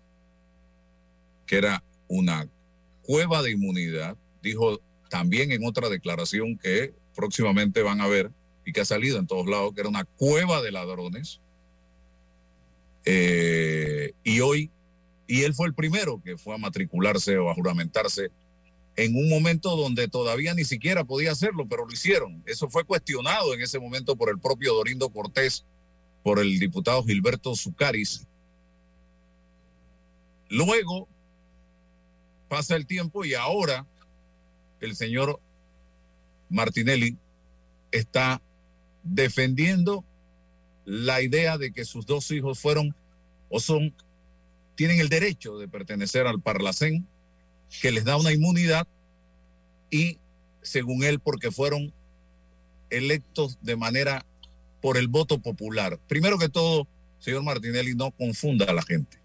que era una cueva de inmunidad. Dijo también en otra declaración que próximamente van a ver y que ha salido en todos lados, que era una cueva de ladrones. Eh, y hoy Y él fue el primero que fue a matricularse o a juramentarse en un momento donde todavía ni siquiera podía hacerlo, pero lo hicieron. Eso fue cuestionado en ese momento por el propio Dorindo Cortés, por el diputado Gilberto Zucaris. Luego pasa el tiempo y ahora el señor Martinelli está defendiendo la idea de que sus dos hijos fueron o son, tienen el derecho de pertenecer al Parlacén, que les da una inmunidad y, según él, porque fueron electos de manera por el voto popular. Primero que todo, señor Martinelli, no confunda a la gente.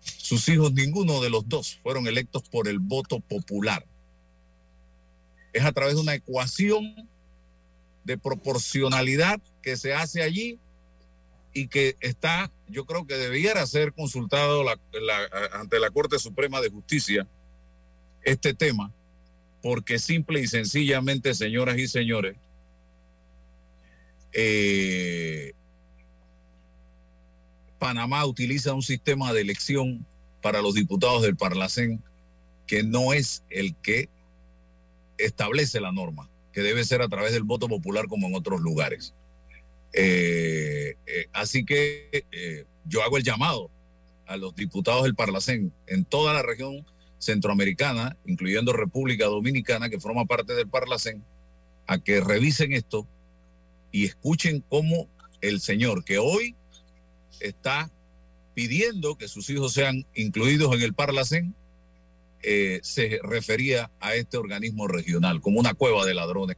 Sus hijos, ninguno de los dos, fueron electos por el voto popular. Es a través de una ecuación de proporcionalidad que se hace allí y que está, yo creo que debiera ser consultado ante la Corte Suprema de Justicia este tema, porque simple y sencillamente, señoras y señores, eh, Panamá utiliza un sistema de elección para los diputados del Parlacén que no es el que establece la norma, que debe ser a través del voto popular como en otros lugares. Eh, eh, así que eh, yo hago el llamado a los diputados del Parlacén en toda la región centroamericana, incluyendo República Dominicana, que forma parte del Parlacén, a que revisen esto y escuchen cómo el señor que hoy está pidiendo que sus hijos sean incluidos en el Parlacén, eh, se refería a este organismo regional como una cueva de ladrones.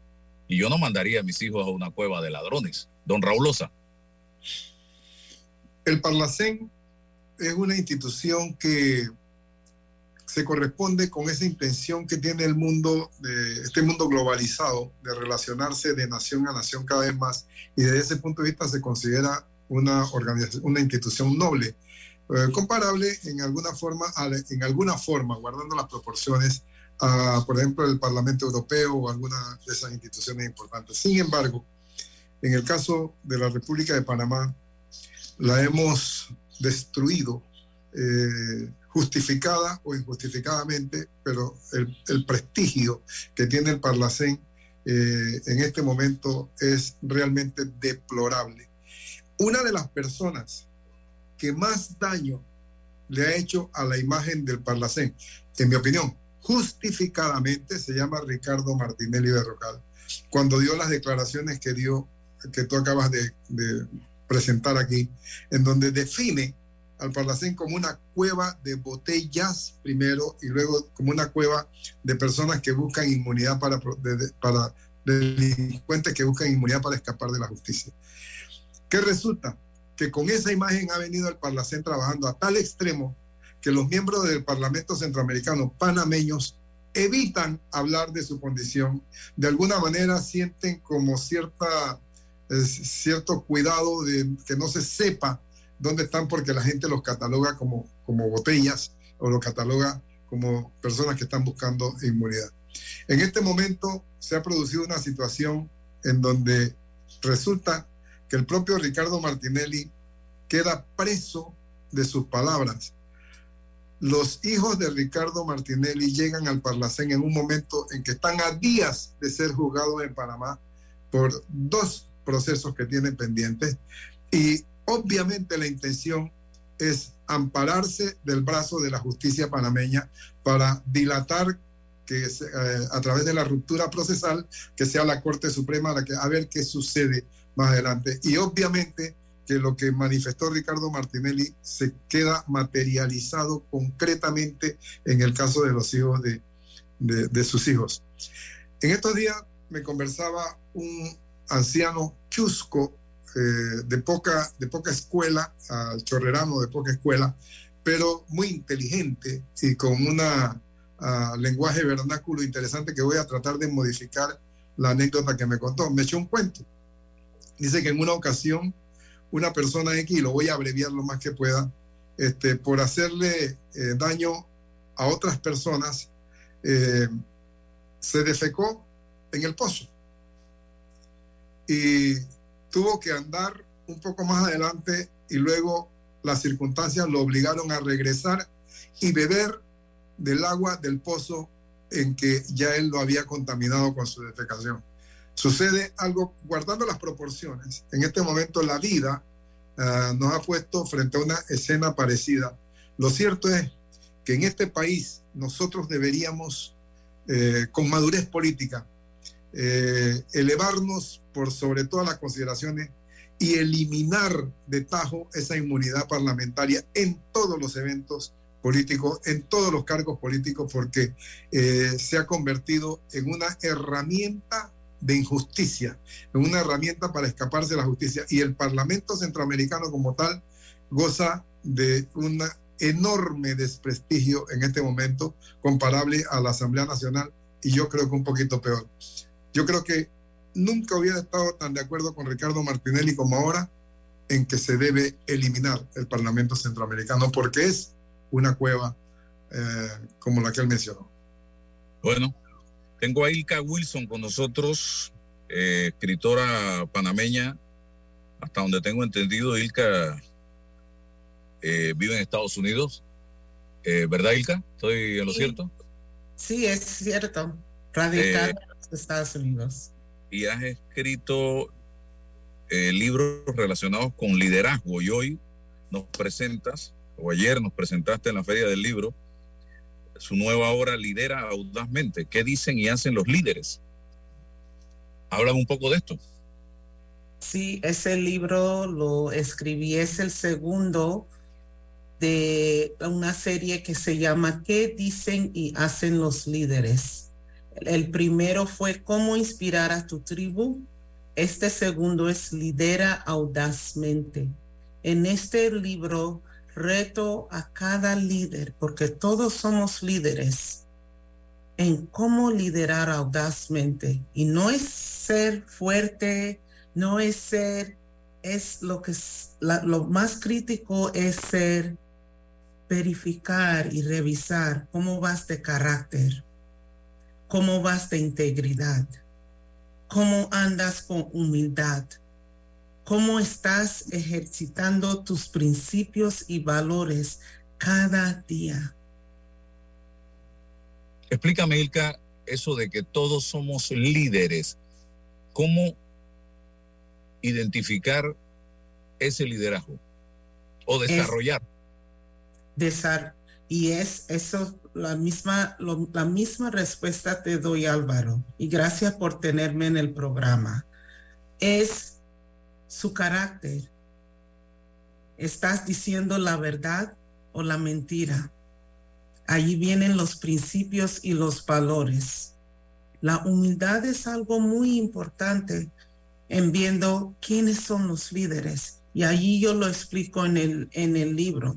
Y yo no mandaría a mis hijos a una cueva de ladrones. Don Raulosa. El Parlacén es una institución que se corresponde con esa intención que tiene el mundo, de, este mundo globalizado, de relacionarse de nación a nación cada vez más, y desde ese punto de vista se considera una organización, una institución noble, eh, comparable en alguna forma, en alguna forma, guardando las proporciones, a, por ejemplo, el Parlamento Europeo o alguna de esas instituciones importantes. Sin embargo, en el caso de la República de Panamá, la hemos destruido, eh, justificada o injustificadamente, pero el, el prestigio que tiene el Parlacén eh, en este momento es realmente deplorable. Una de las personas que más daño le ha hecho a la imagen del Parlacén, en mi opinión, justificadamente, se llama Ricardo Martinelli Berrocal, cuando dio las declaraciones que dio, que tú acabas de, presentar aquí, en donde define al Parlacén como una cueva de botellas primero y luego como una cueva de personas que buscan inmunidad para, para delincuentes que buscan inmunidad para escapar de la justicia. ¿Qué resulta? Que con esa imagen ha venido el Parlacén trabajando a tal extremo que los miembros del Parlamento Centroamericano panameños evitan hablar de su condición. De alguna manera sienten como cierta, eh, cierto cuidado de que no se sepa dónde están porque la gente los cataloga como, como botellas o los cataloga como personas que están buscando inmunidad. En este momento se ha producido una situación en donde resulta el propio Ricardo Martinelli queda preso de sus palabras. Los hijos de Ricardo Martinelli llegan al Parlacén en un momento en que están a días de ser juzgados en Panamá por dos procesos que tienen pendientes y obviamente la intención es ampararse del brazo de la justicia panameña para dilatar que eh, a través de la ruptura procesal que sea la Corte Suprema la que a ver qué sucede más adelante y obviamente que lo que manifestó Ricardo Martinelli se queda materializado concretamente en el caso de los hijos de, de- de sus hijos. En estos días me conversaba un anciano chusco eh, de, poca, de poca escuela, al chorrerano de poca escuela, pero muy inteligente y con un lenguaje vernáculo interesante que voy a tratar de modificar la anécdota que me contó. Me echó un cuento. Dice que en una ocasión una persona X, y lo voy a abreviar lo más que pueda, este, por hacerle eh, daño a otras personas, eh, se defecó en el pozo y tuvo que andar un poco más adelante y luego las circunstancias lo obligaron a regresar y beber del agua del pozo en que ya él lo había contaminado con su defecación. Sucede algo, guardando las proporciones, en este momento la vida uh, nos ha puesto frente a una escena parecida. Lo cierto es que en este país nosotros deberíamos, eh, con madurez política, eh, elevarnos por sobre todas las consideraciones y eliminar de tajo esa inmunidad parlamentaria en todos los eventos políticos, en todos los cargos políticos, porque eh, se ha convertido en una herramienta de injusticia, una herramienta para escaparse de la justicia. Y el Parlamento Centroamericano como tal goza de un enorme desprestigio en este momento, comparable a la Asamblea Nacional, y yo creo que un poquito peor. Yo creo que nunca hubiera estado tan de acuerdo con Ricardo Martinelli como ahora en que se debe eliminar el Parlamento Centroamericano, porque es una cueva eh, como la que él mencionó. Bueno, tengo a Ilka Wilson con nosotros, eh, escritora panameña. Hasta donde tengo entendido, Ilka eh, vive en Estados Unidos. Eh, ¿Verdad, Ilka? ¿Estoy en lo Sí. cierto? Sí, es cierto. Radical Eh, en los Estados Unidos. Y has escrito libros relacionados con liderazgo. Y hoy nos presentas, o ayer nos presentaste en la Feria del Libro, su nueva obra Lidera Audazmente. ¿Qué dicen y hacen los líderes? Hablan un poco de esto. Sí, ese libro lo escribí, es el segundo de una serie que se llama ¿Qué dicen y hacen los líderes? El primero fue cómo inspirar a tu tribu. Este segundo es lidera audazmente. En este libro reto a cada líder, porque todos somos líderes, en cómo liderar audazmente. Y no es ser fuerte, no es ser, es lo que es, lo más crítico es ser, verificar y revisar cómo vas de carácter, cómo vas de integridad, cómo andas con humildad, cómo estás ejercitando tus principios y valores cada día. Explícame, Ilka, eso de que todos somos líderes. ¿Cómo identificar ese liderazgo o Es- desarrollar? Desar- y es eso la misma, lo- la misma respuesta te doy Álvaro y gracias por tenerme en el programa. Es su carácter. ¿Estás diciendo la verdad o la mentira? Allí vienen los principios y los valores. La humildad es algo muy importante en viendo quiénes son los líderes. Y allí yo lo explico en el, en el libro.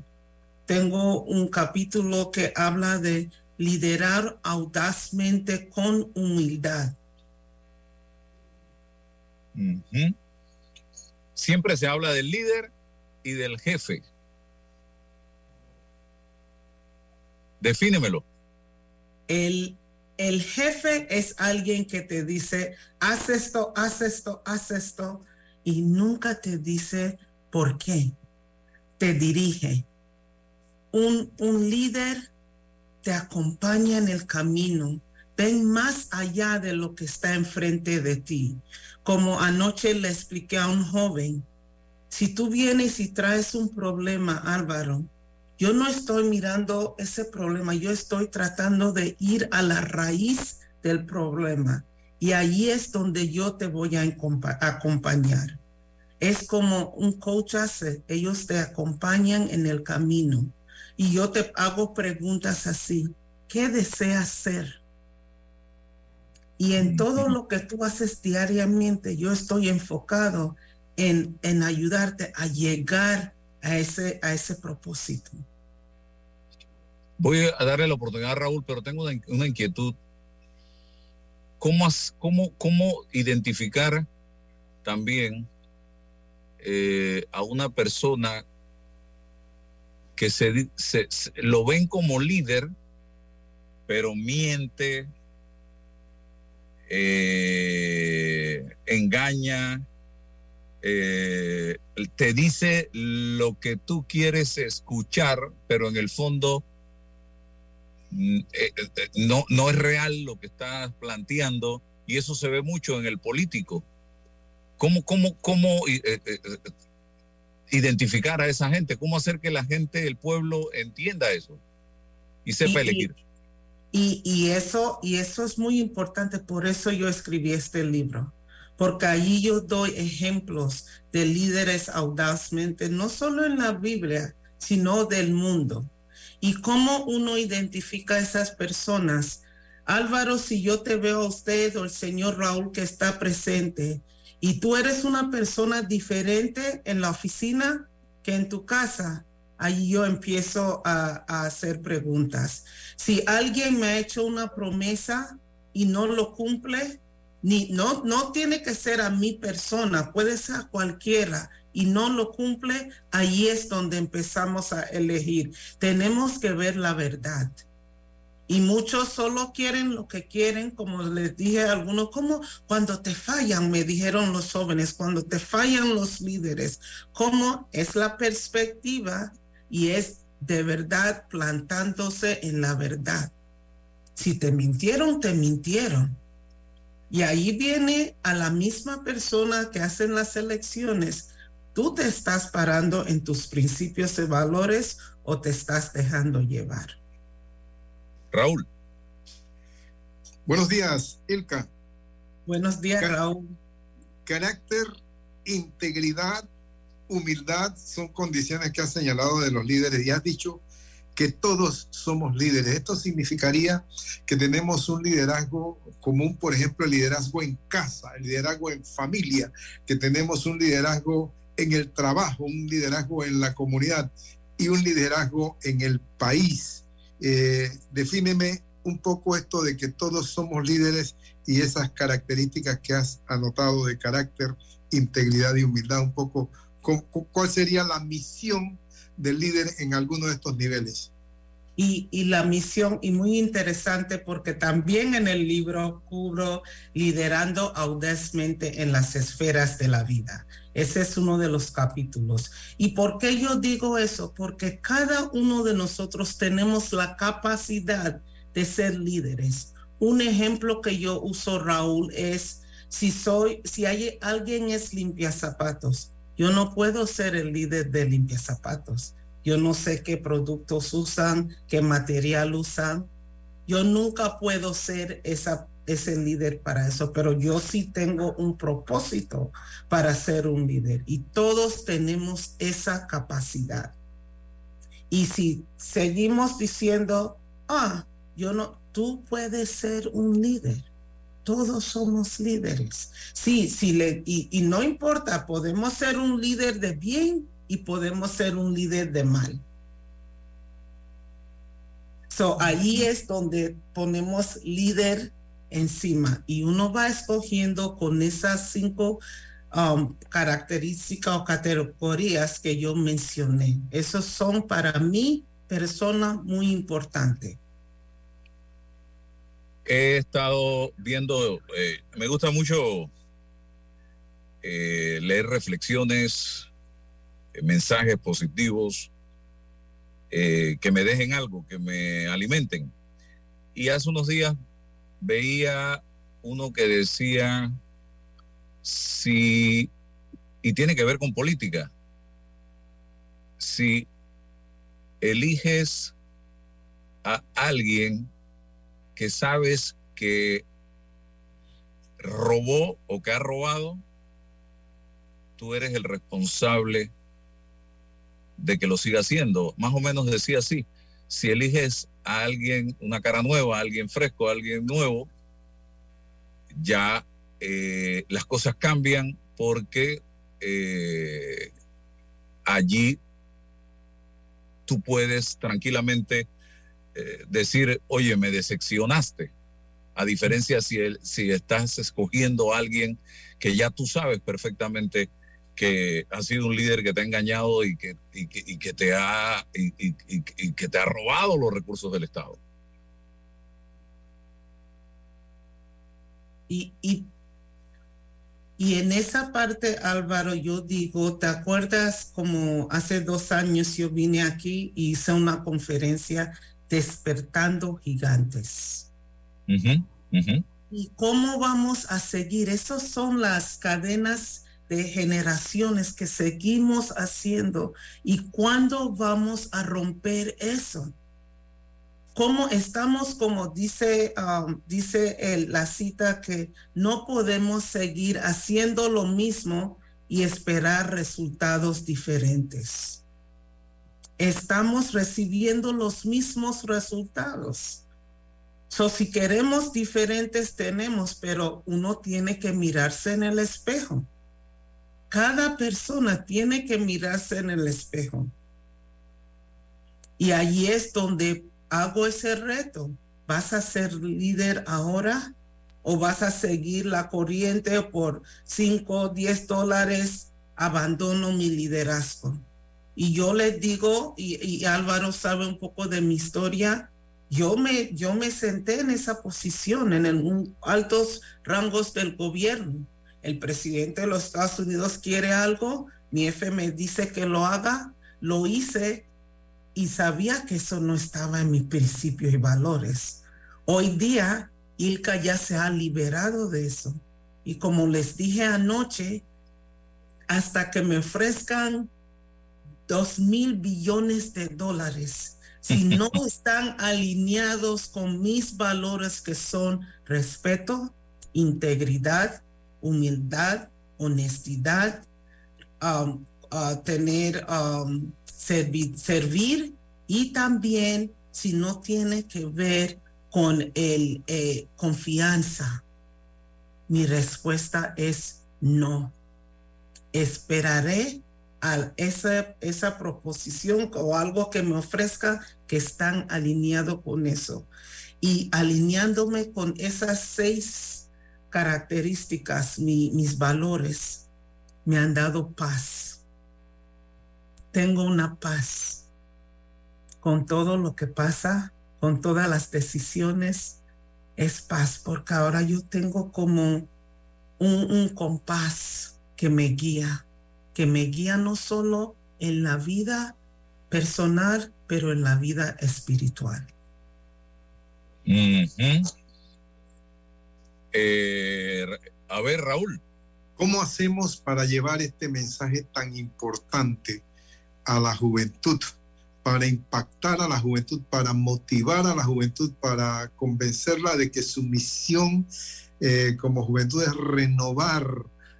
Tengo un capítulo que habla de liderar audazmente con humildad. Siempre se habla del líder y del jefe. Defínemelo. El, el jefe es alguien que te dice, haz esto, haz esto, haz esto, y nunca te dice por qué. Te dirige. Un, un líder te acompaña en el camino. Ven más allá de lo que está enfrente de ti. Como anoche le expliqué a un joven, si tú vienes y traes un problema, Álvaro, yo no estoy mirando ese problema, yo estoy tratando de ir a la raíz del problema. Y ahí es donde yo te voy a acompañar. Es como un coach hace, ellos te acompañan en el camino. Y yo te hago preguntas así, ¿qué deseas ser? Y en todo lo que tú haces diariamente, yo estoy enfocado en, en ayudarte a llegar a ese, a ese propósito. Voy a darle la oportunidad a Raúl, pero tengo una, una inquietud. ¿Cómo, has- cómo, cómo identificar también eh, a una persona que se, se- se- lo ven como líder, pero miente, eh, engaña, eh, te dice lo que tú quieres escuchar, pero en el fondo mm, eh, no, no es real lo que estás planteando y eso se ve mucho en el político. ¿Cómo, cómo, cómo identificar a esa gente? ¿Cómo hacer que la gente, el pueblo, entienda eso y sepa Y- elegir? Y, eso, y eso es muy importante, por eso yo escribí este libro, porque allí yo doy ejemplos de líderes audazmente, no solo en la Biblia, sino del mundo. Y cómo uno identifica a esas personas. Álvaro, si yo te veo a usted o el señor Raúl que está presente, y tú eres una persona diferente en la oficina que en tu casa, ahí yo empiezo a, hacer preguntas. Si alguien me ha hecho una promesa y no lo cumple, ni, no, no tiene que ser a mi persona, puede ser a cualquiera y no lo cumple, ahí es donde empezamos a elegir. Tenemos que ver la verdad. Y muchos solo quieren lo que quieren, como les dije a algunos, como cuando te fallan, me dijeron los jóvenes, cuando te fallan los líderes, cómo es la perspectiva y es de verdad plantándose en la verdad. Si te mintieron, te mintieron. Y ahí viene a la misma persona que hacen las elecciones. ¿Tú te estás parando en tus principios y valores o te estás dejando llevar? Raúl. Buenos días, Ilka. Buenos días, Raúl. Carácter, integridad, humildad son condiciones que has señalado de los líderes y has dicho que todos somos líderes. Esto significaría que tenemos un liderazgo común, por ejemplo, el liderazgo en casa, el liderazgo en familia, que tenemos un liderazgo en el trabajo, un liderazgo en la comunidad y un liderazgo en el país. Eh, defíneme un poco esto de que todos somos líderes y esas características que has anotado de carácter, integridad y humildad, un poco cuál sería la misión del líder en alguno de estos niveles. y, la misión, y muy interesante porque también en el libro cubro liderando audazmente en las esferas de la vida. Ese es uno de los capítulos. ¿Y por qué yo digo eso? Porque cada uno de nosotros tenemos la capacidad de ser líderes. Un ejemplo que yo uso, Raúl, es si soy, si hay alguien es limpia zapatos, yo no puedo ser el líder de limpia zapatos. Yo no sé qué productos usan, qué material usan. Yo nunca puedo ser ese líder para eso, pero yo sí tengo un propósito para ser un líder y todos tenemos esa capacidad. Y si seguimos diciendo, ah, yo no, tú puedes ser un líder. Todos somos líderes. Sí, sí, le, y, y no importa, podemos ser un líder de bien y podemos ser un líder de mal. So, ahí es donde ponemos líder encima y uno va escogiendo con esas cinco um, características o categorías que yo mencioné. Esos son para mí personas muy importantes. He estado viendo, eh, me gusta mucho eh, leer reflexiones, eh, mensajes positivos, que me dejen algo, que me alimenten. Y hace unos días veía uno que decía, si, y tiene que ver con política, si eliges a alguien que sabes que robó o que ha robado, tú eres el responsable de que lo siga haciendo. Más o menos decía así, si eliges a alguien, una cara nueva, a alguien fresco, a alguien nuevo, ya eh, las cosas cambian porque eh, allí tú puedes tranquilamente eh, decir, oye, me decepcionaste. A diferencia si, el, si estás escogiendo a alguien que ya tú sabes perfectamente que ha sido un líder que te ha engañado y que, y que, y que te, ha, y, y- que te ha robado los recursos del Estado. Y, y, y en esa parte, Álvaro, yo digo, ¿te acuerdas como hace dos años yo vine aquí y hice una conferencia despertando gigantes. ¿Y cómo vamos a seguir? Esas son las cadenas de generaciones que seguimos haciendo. ¿Y cuándo vamos a romper eso? ¿Cómo estamos, como dice, um, dice la cita, que no podemos seguir haciendo lo mismo y esperar resultados diferentes? Estamos recibiendo los mismos resultados. So, si queremos diferentes, tenemos, pero uno tiene que mirarse en el espejo. Cada persona tiene que mirarse en el espejo. Y allí es donde hago ese reto. ¿Vas a ser líder ahora? ¿O vas a seguir la corriente por 5, 10 dólares? Abandono mi liderazgo. Y yo les digo, y, y Álvaro sabe un poco de mi historia, yo me, yo me senté en esa posición, en el- un- altos rangos del gobierno. El presidente de los Estados Unidos quiere algo, mi jefe me dice que lo haga, lo hice y sabía que eso no estaba en mis principios y valores. Hoy día, Ilka ya se ha liberado de eso. Y como les dije anoche, hasta que me ofrezcan dos mil billones de dólares, si no están alineados con mis valores que son respeto, integridad, humildad, honestidad, um, uh, tener, um, servi- servir y también si no tiene que ver con el eh, confianza. Mi respuesta es no. Esperaré a esa, esa proposición o algo que me ofrezca que están alineados con eso. Y alineándome con esas seis características, mi- mis valores, me han dado paz. Tengo una paz con todo lo que pasa, con todas las decisiones. Es paz, porque ahora yo tengo como un, un compás que me guía, que me guía no solo en la vida personal, pero en la vida espiritual. Eh, a ver, Raúl. ¿Cómo hacemos para llevar este mensaje tan importante a la juventud? Para impactar a la juventud, para motivar a la juventud, para convencerla de que su misión eh, como juventud es renovar,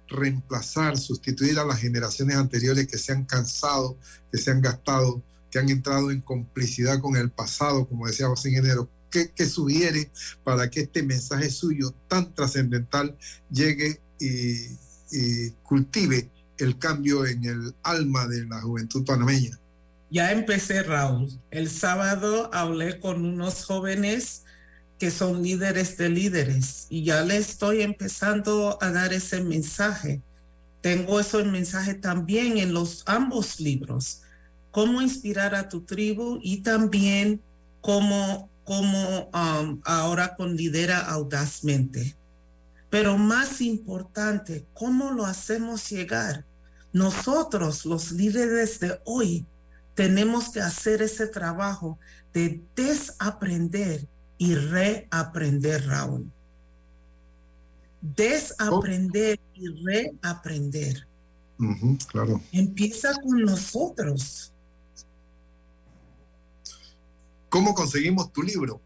reemplazar, sustituir a las generaciones anteriores que se han cansado, que se han gastado, que han entrado en complicidad con el pasado, como decía José Ingeniero. ¿Qué, qué sugiere para que este mensaje suyo tan trascendental llegue y, y cultive el cambio en el alma de la juventud panameña? Ya empecé, Raúl. El sábado hablé con unos jóvenes que son líderes de líderes y ya les estoy empezando a dar ese mensaje. Tengo ese mensaje también en los ambos libros. Cómo inspirar a tu tribu y también cómo, cómo um, ahora con lidera audazmente. Pero más importante, ¿cómo lo hacemos llegar? Nosotros, los líderes de hoy, tenemos que hacer ese trabajo de desaprender y reaprender, Raúl. Desaprender y reaprender. Claro. Empieza con nosotros. ¿Cómo conseguimos tu libro?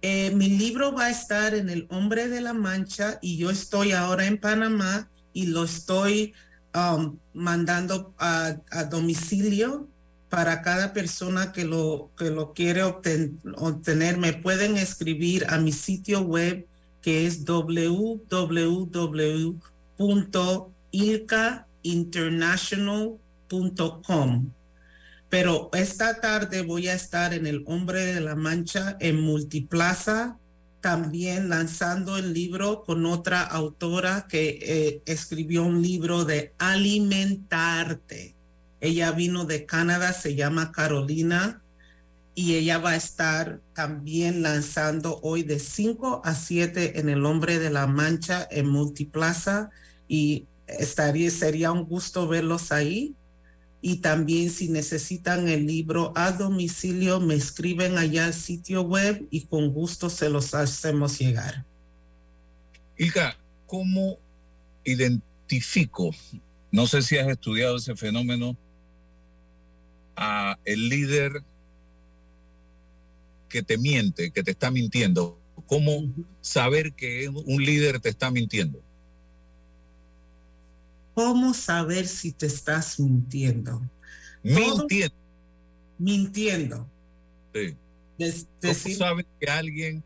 Eh, mi libro va a estar en El Hombre de la Mancha y yo estoy ahora en Panamá y lo estoy um, mandando a, a domicilio para cada persona que lo, que lo quiere obten- obtener. Me pueden escribir a mi sitio web que es www.ilcainternational.com. Pero esta tarde voy a estar en El Hombre de la Mancha en Multiplaza, también lanzando el libro con otra autora que eh, escribió un libro de alimentarte. Ella vino de Canadá, se llama Carolina, y ella va a estar también lanzando hoy de 5 a 7 en El Hombre de la Mancha en Multiplaza y estaría, sería un gusto verlos ahí. y también si necesitan el libro a domicilio, me escriben allá al sitio web y con gusto se los hacemos llegar. Ilka, ¿cómo identifico, no sé si has estudiado ese fenómeno, a el líder que te miente, que te está mintiendo? ¿Cómo saber que un líder te está mintiendo? ¿Cómo saber si te estás mintiendo? Mintiendo. mintiendo. Sí. ¿Cómo sabes que alguien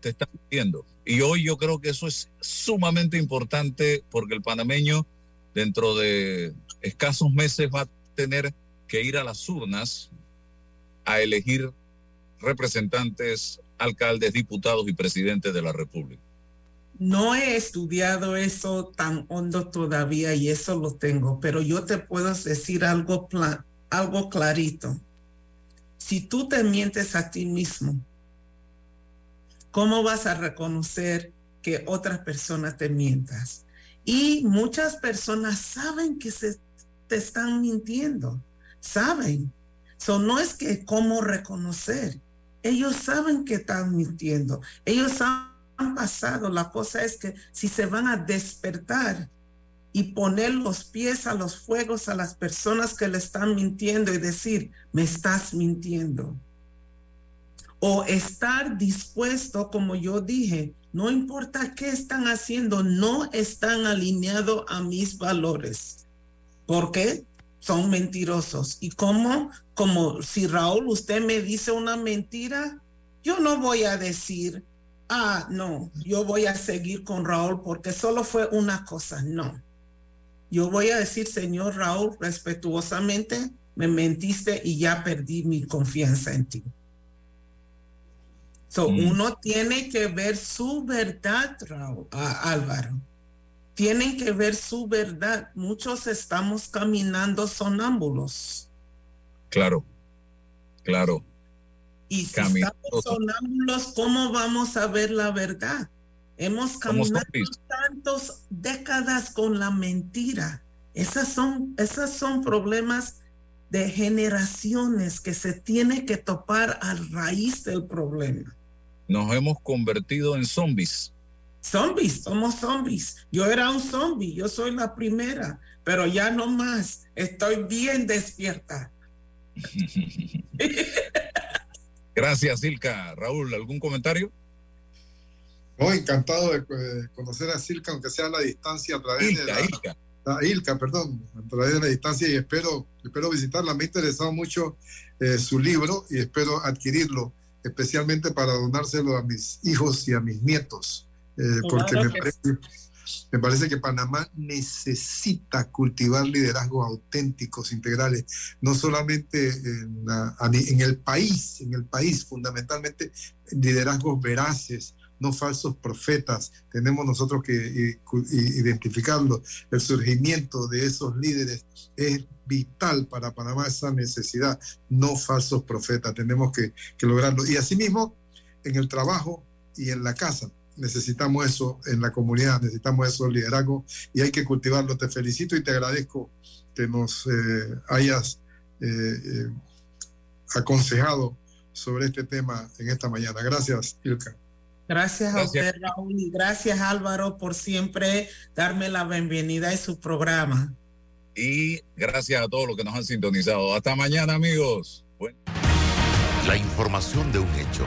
te está mintiendo? Y hoy yo creo que eso es sumamente importante porque el panameño dentro de escasos meses va a tener que ir a las urnas a elegir representantes, alcaldes, diputados y presidentes de la República. No he estudiado eso tan hondo todavía y eso lo tengo, pero yo te puedo decir algo, algo clarito. Si tú te mientes a ti mismo, ¿cómo vas a reconocer que otra persona te mientas? Y muchas personas saben que se te están mintiendo, saben. So, no es que cómo reconocer. Ellos saben que están mintiendo. Ellos han pasado. La cosa es que si se van a despertar y poner los pies a los fuegos a las personas que le están mintiendo y decir, me estás mintiendo. O estar dispuesto, como yo dije, no importa qué están haciendo, no están alineados a mis valores. porque Son mentirosos. Y como, como si Raúl, usted me dice una mentira, yo no voy a decir, ah, no, yo voy a seguir con Raúl porque solo fue una cosa. No. Yo voy a decir, señor Raúl, respetuosamente, me mentiste y ya perdí mi confianza en ti. So, Uno tiene que ver su verdad, Raúl, a- Álvaro. Tienen que ver su verdad. Muchos estamos caminando sonámbulos. Claro, claro. Y si estamos sonámbulos, ¿cómo vamos a ver la verdad? Hemos caminado tantas décadas con la mentira. Esas son, esas son problemas de generaciones que se tiene que topar a raíz del problema. Nos hemos convertido en zombies. Zombies, somos zombies. Yo era un zombie, yo soy la primera, pero ya no más. Estoy bien despierta. Gracias, Silka. Raúl, ¿algún comentario? No, encantado de, conocer a Silka, aunque sea a la distancia a través de Ilka, la, Ilka. a Ilka, perdón, a través de la distancia y espero, espero visitarla. Me ha interesado mucho eh, su libro y espero adquirirlo, especialmente para donárselo a mis hijos y a mis nietos, eh, porque me parece, me parece que Panamá necesita cultivar liderazgos auténticos, integrales, no solamente en, la- en el país, en el país fundamentalmente liderazgos veraces, no falsos profetas. Tenemos nosotros que eh, identificarlo. El surgimiento de esos líderes es vital para Panamá, esa necesidad, no falsos profetas. Tenemos que, que lograrlo. Y asimismo, en el trabajo y en la casa. Necesitamos eso en la comunidad, necesitamos eso el liderazgo y hay que cultivarlo. Te felicito y te agradezco que nos eh, hayas eh, eh, aconsejado sobre este tema en esta mañana. Gracias, Ilka. Gracias, a Gracias. usted, Raúl, y gracias, Álvaro, por siempre darme la bienvenida en su programa. Y gracias a todos los que nos han sintonizado. Hasta mañana, amigos. La información de un hecho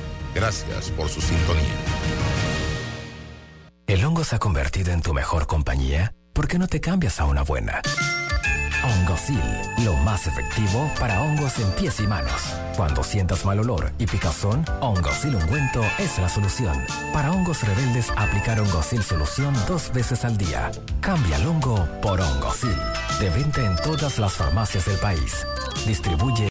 Gracias por su sintonía. ¿El hongo se ha convertido en tu mejor compañía? ¿Por qué no te cambias a una buena? Hongosil, lo más efectivo para hongos en pies y manos. Cuando sientas mal olor y picazón, Hongosil ungüento es la solución. Para hongos rebeldes, aplicar Hongosil solución dos veces al día. Cambia el hongo por Hongosil. De venta en todas las farmacias del país. Distribuye